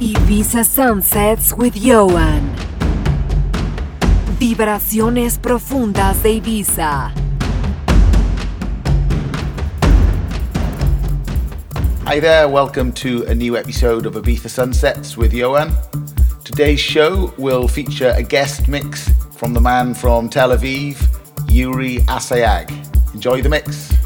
Ibiza Sunsets with Ioan. Vibraciones profundas de Ibiza. Hi there, welcome to a new episode of Ibiza Sunsets with Ioan. Today's show will feature a guest mix from the man from Tel Aviv, Uri Asayag. Enjoy the mix.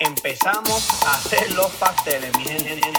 Empezamos a hacer los pasteles, mi gente.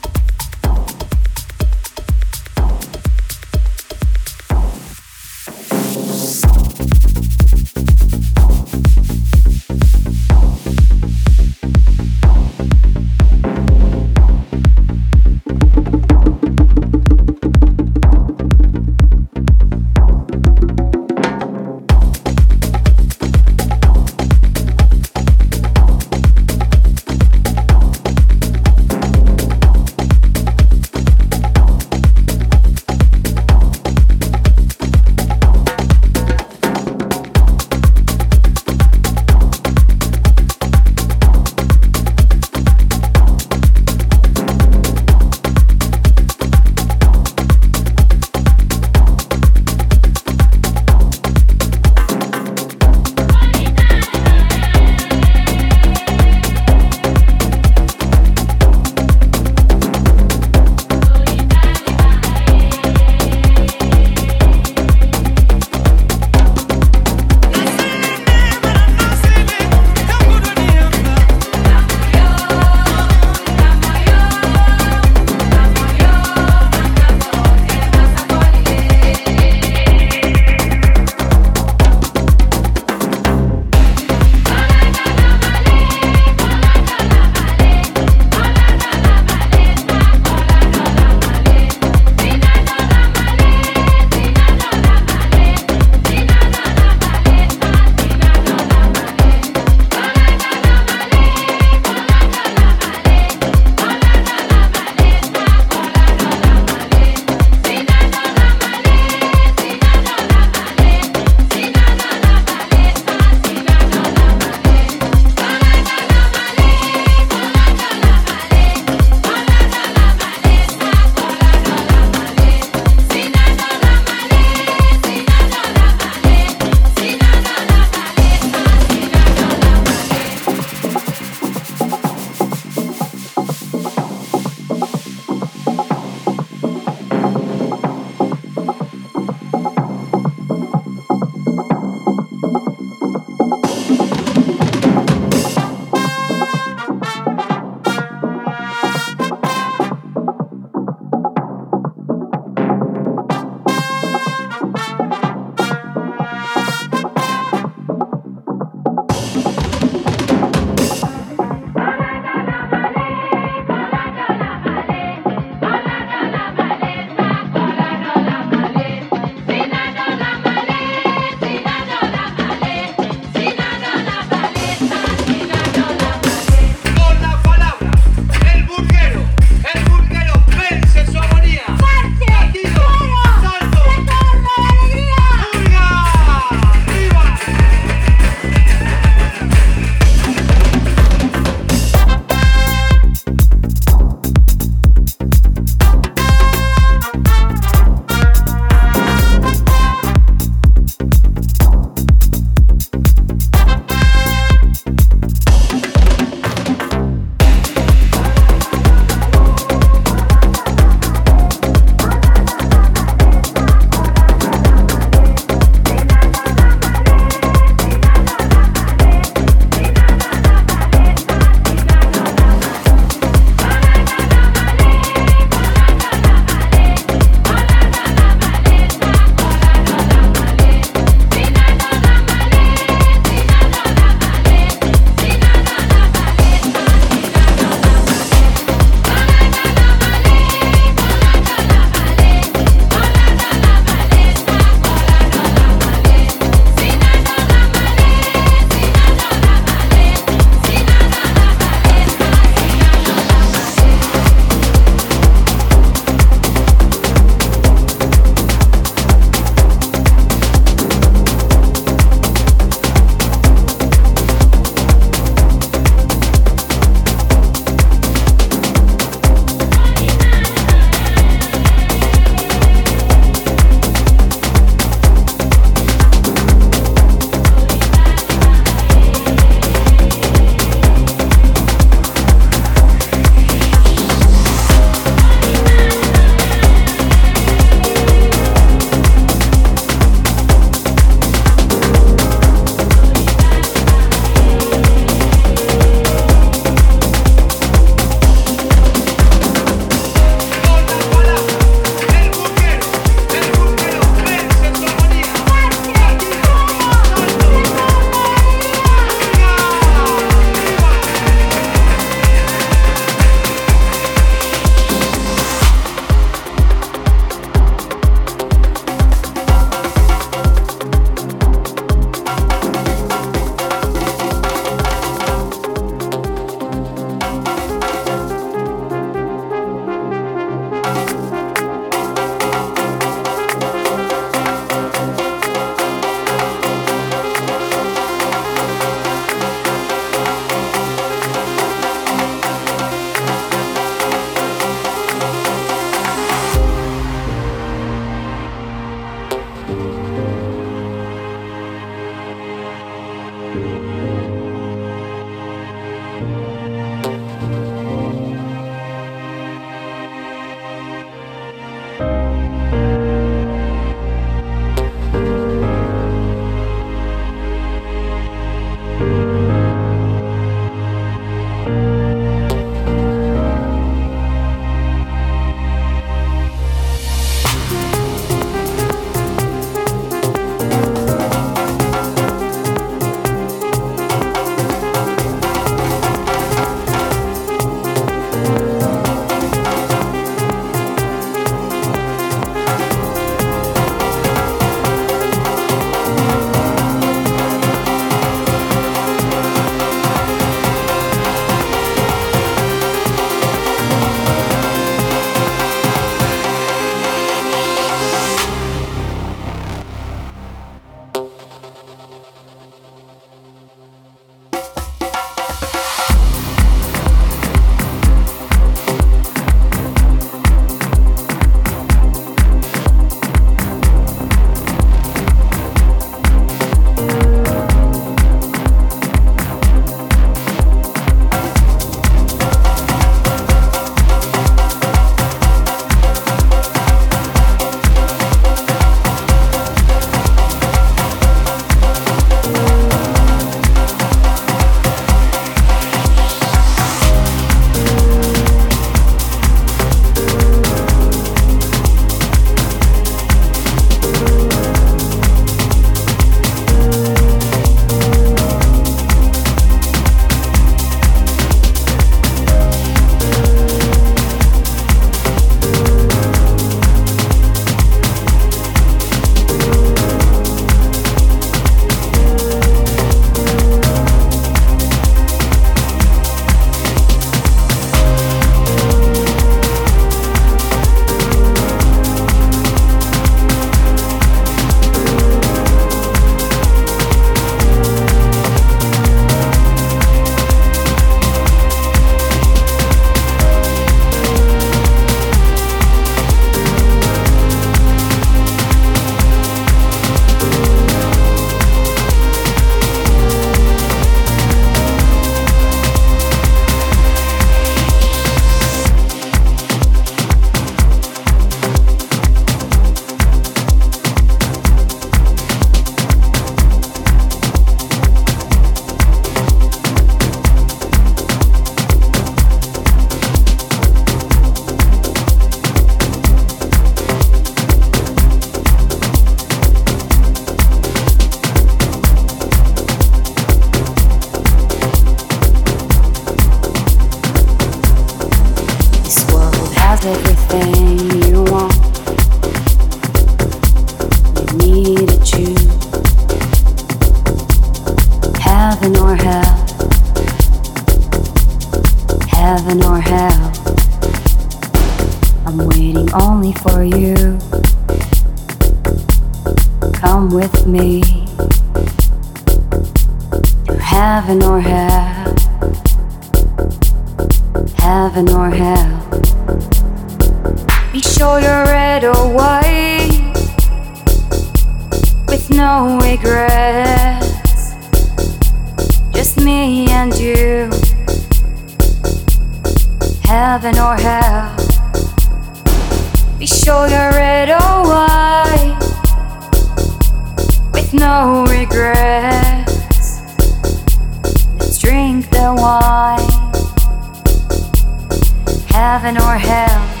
heaven or hell.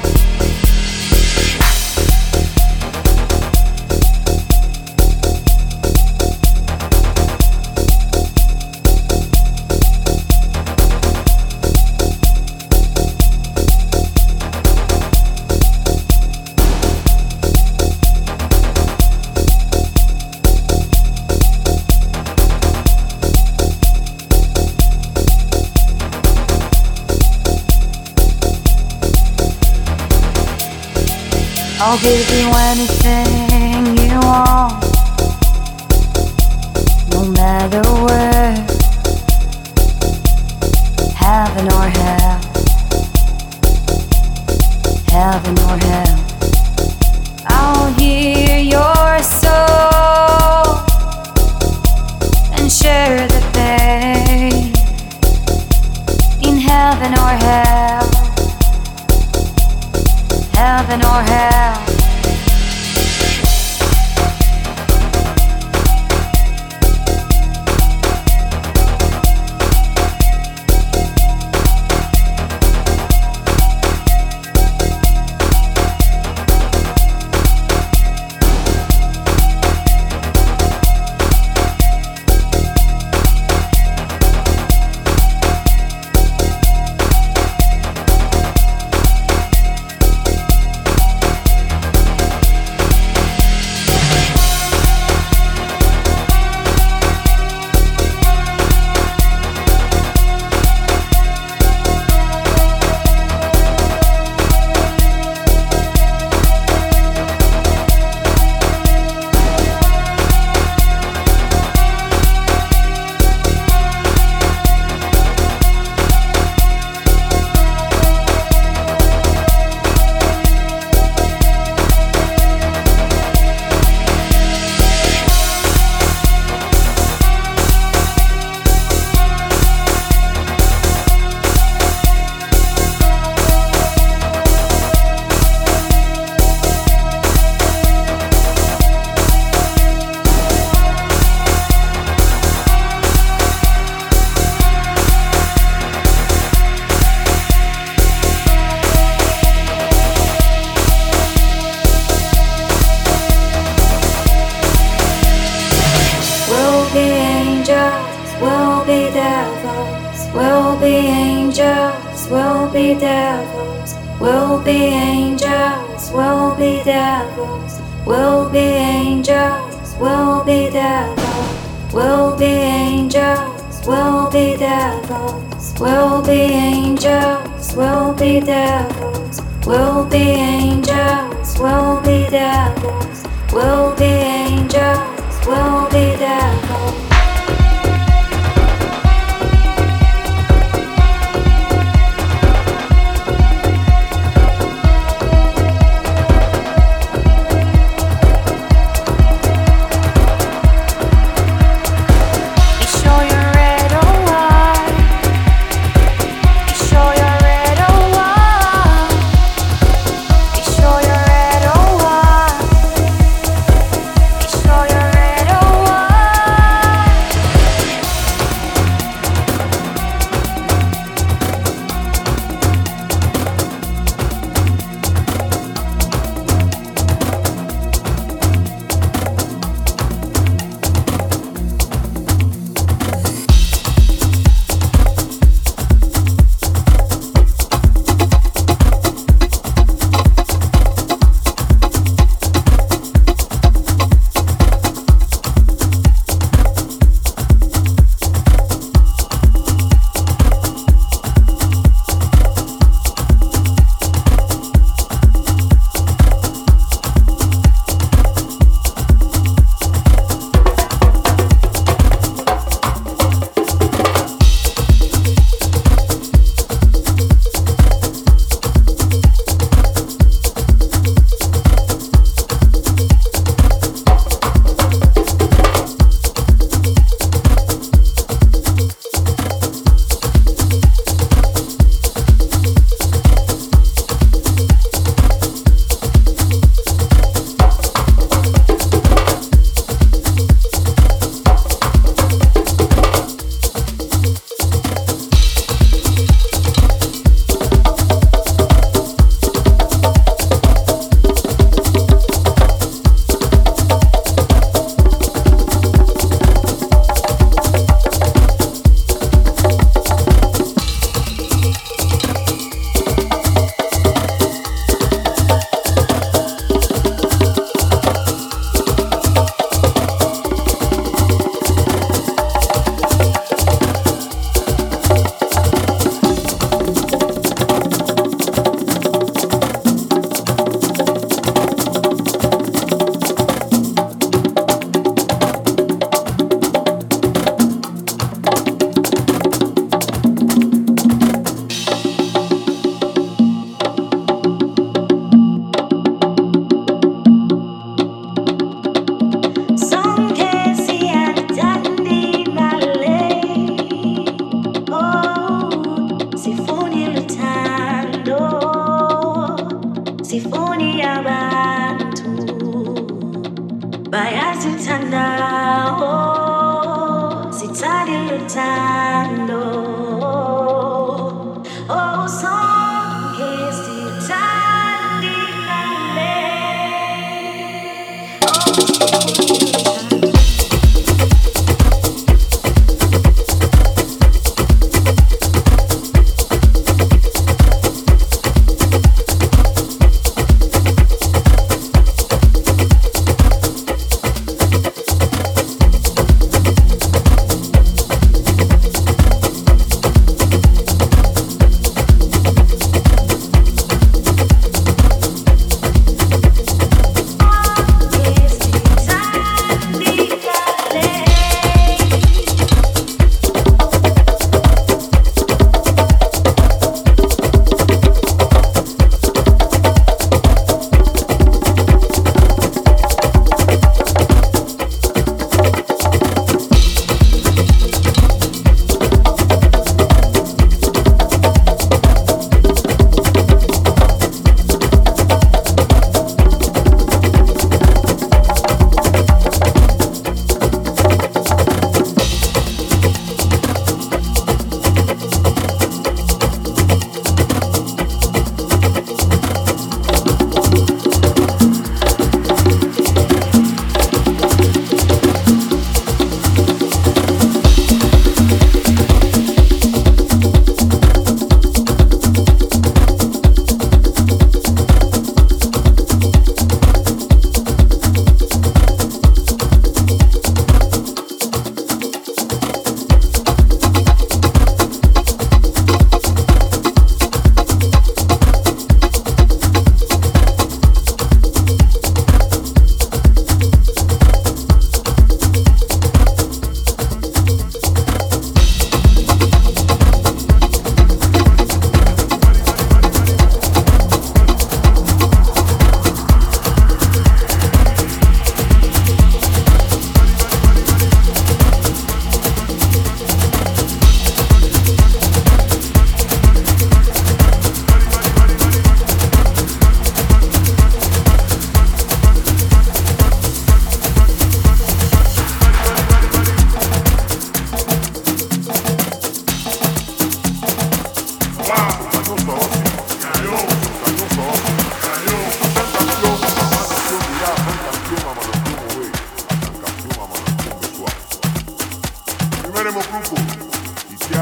I'll give you anything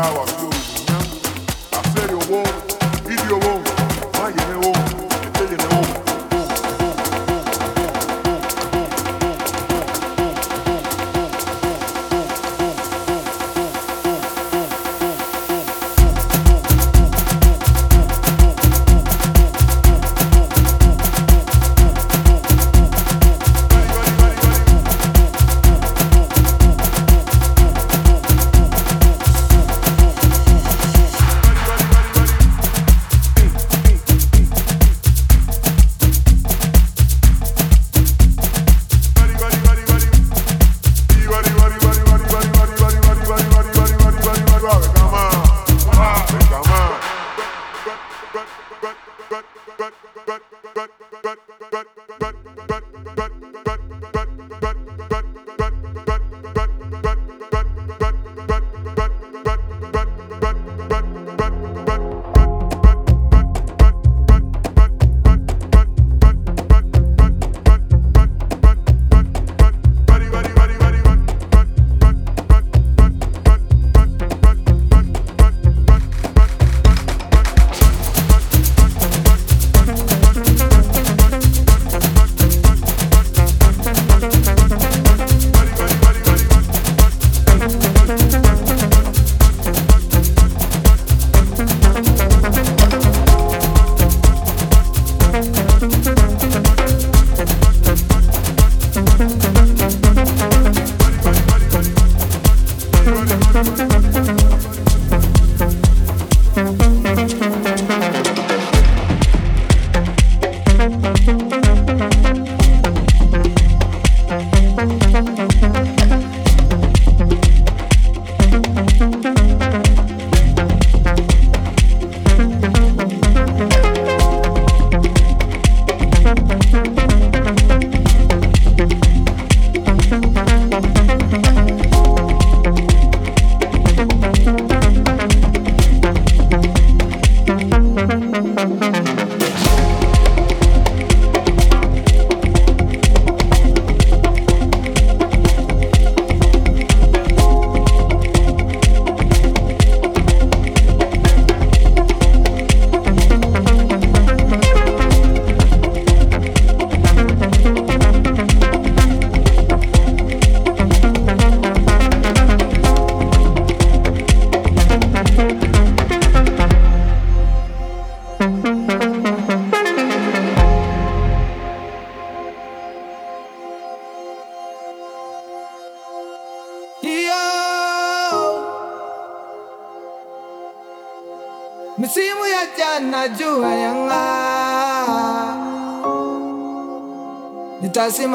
now I feel. I feel your warmth.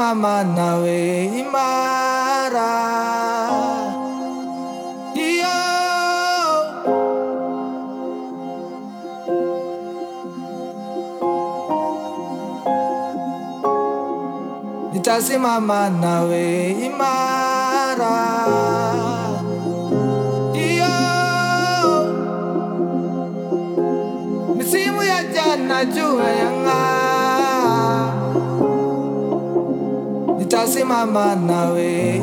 Nitasimama nawe imara. Iyo. Nitasimama nawe nitasimama nawe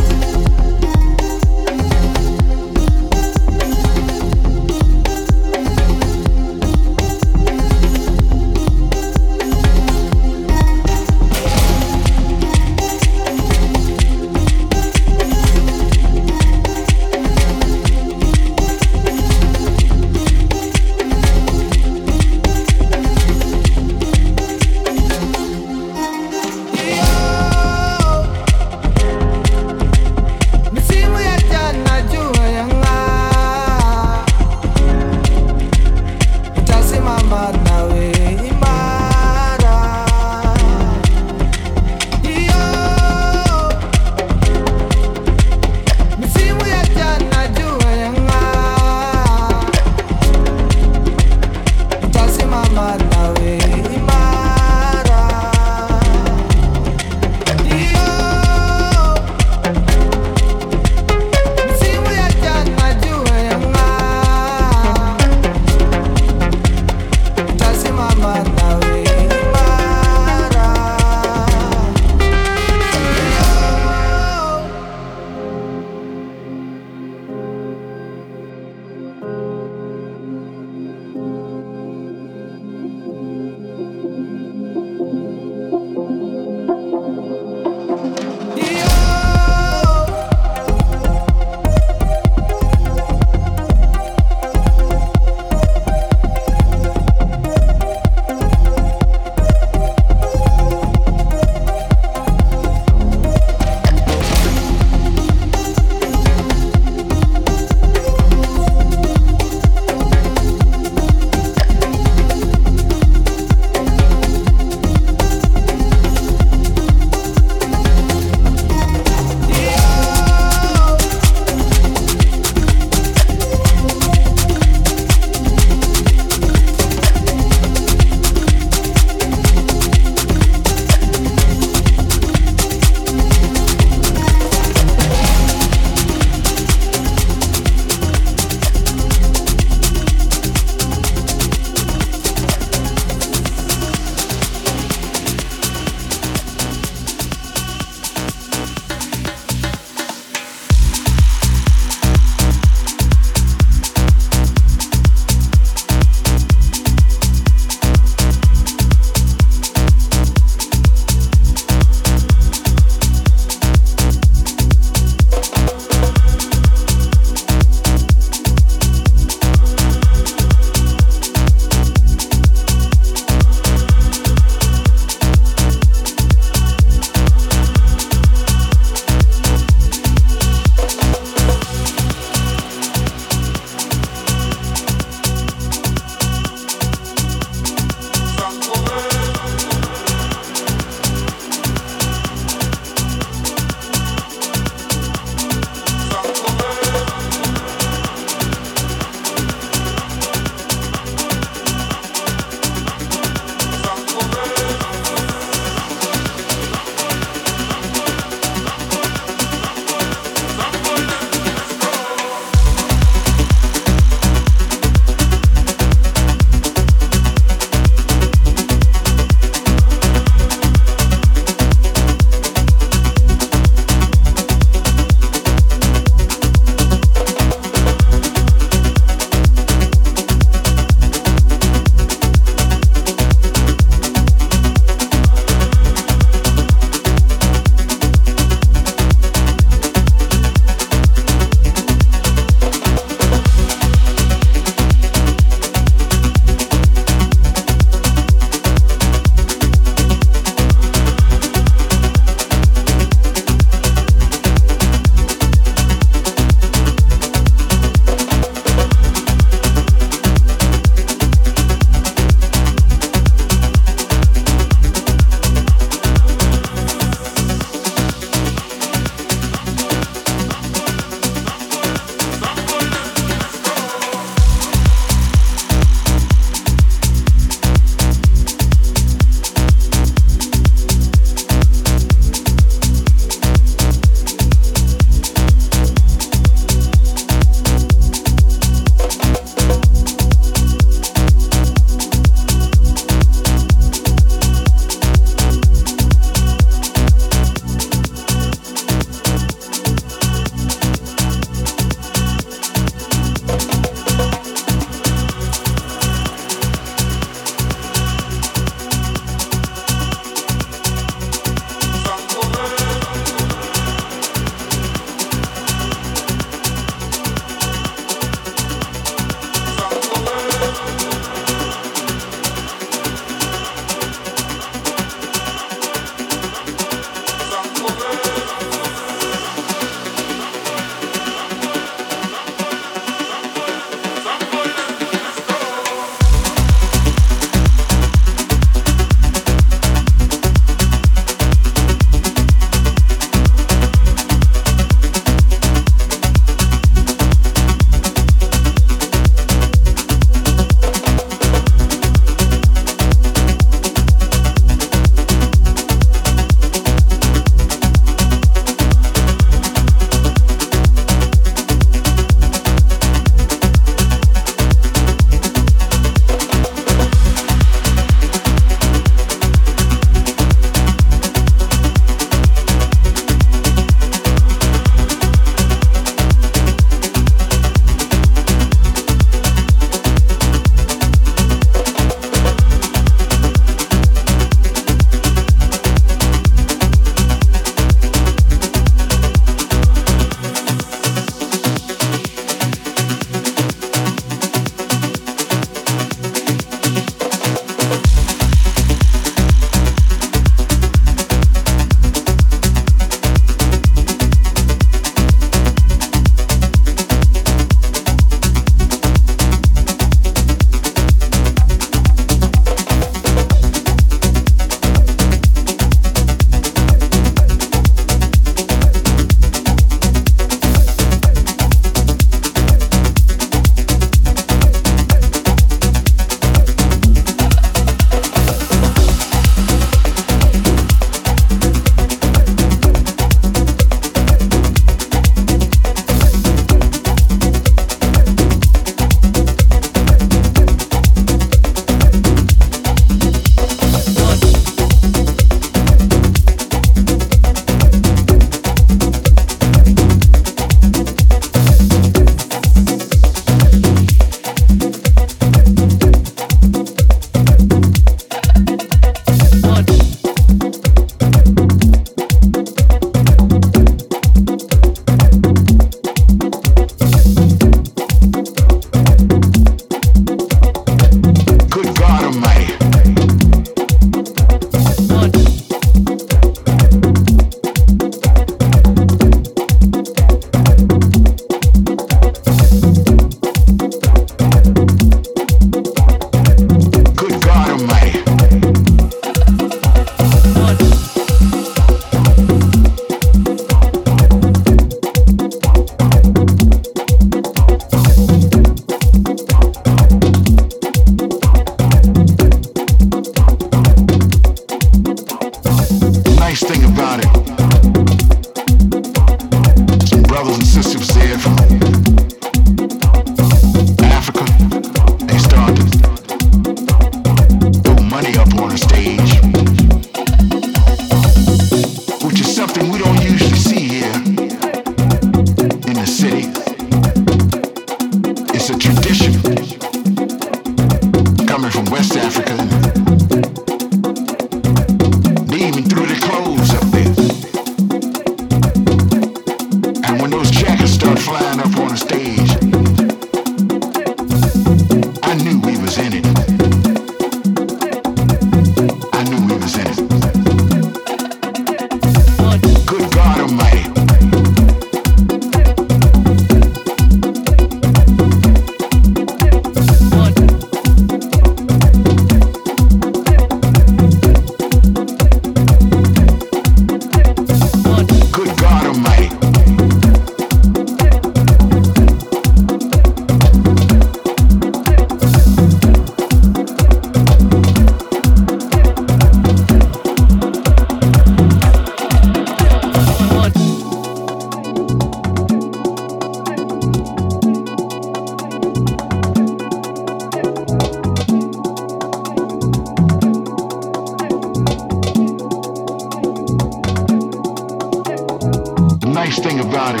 nice thing about it,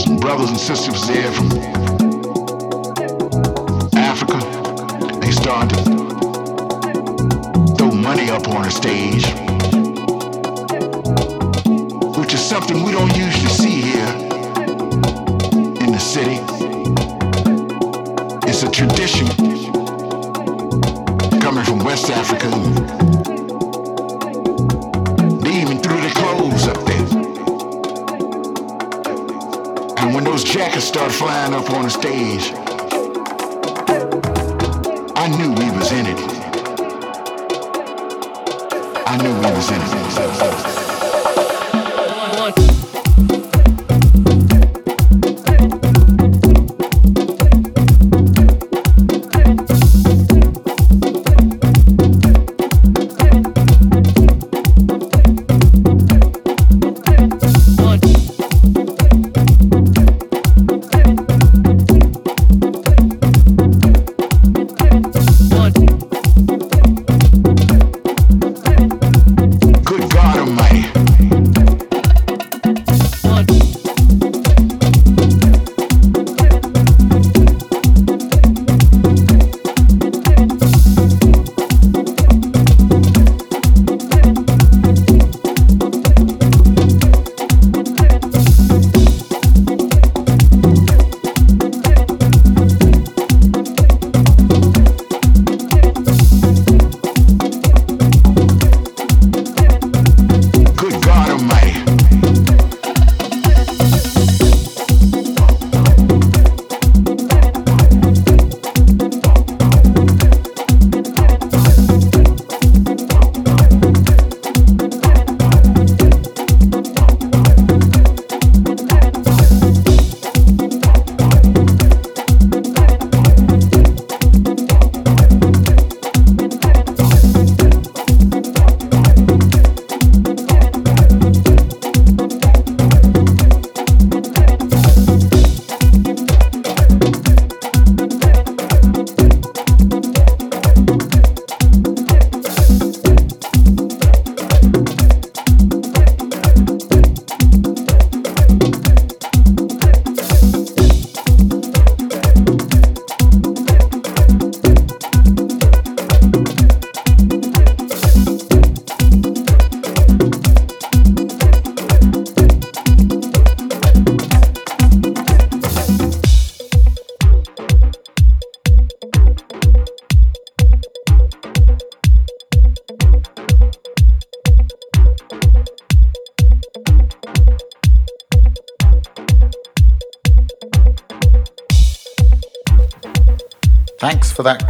some brothers and sisters there from Africa, they started to throw money up on a stage, which is something we don't usually see here in the city. It's a tradition coming from West Africa. those jackets start flying up on the stage, I knew we was in it. I knew we was in it.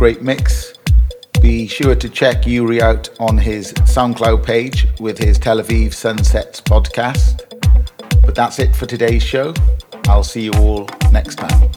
great mix. Be sure to check Uri out on his SoundCloud page with his Tel Aviv Sunsets podcast. But that's it for today's show. I'll see you all next time.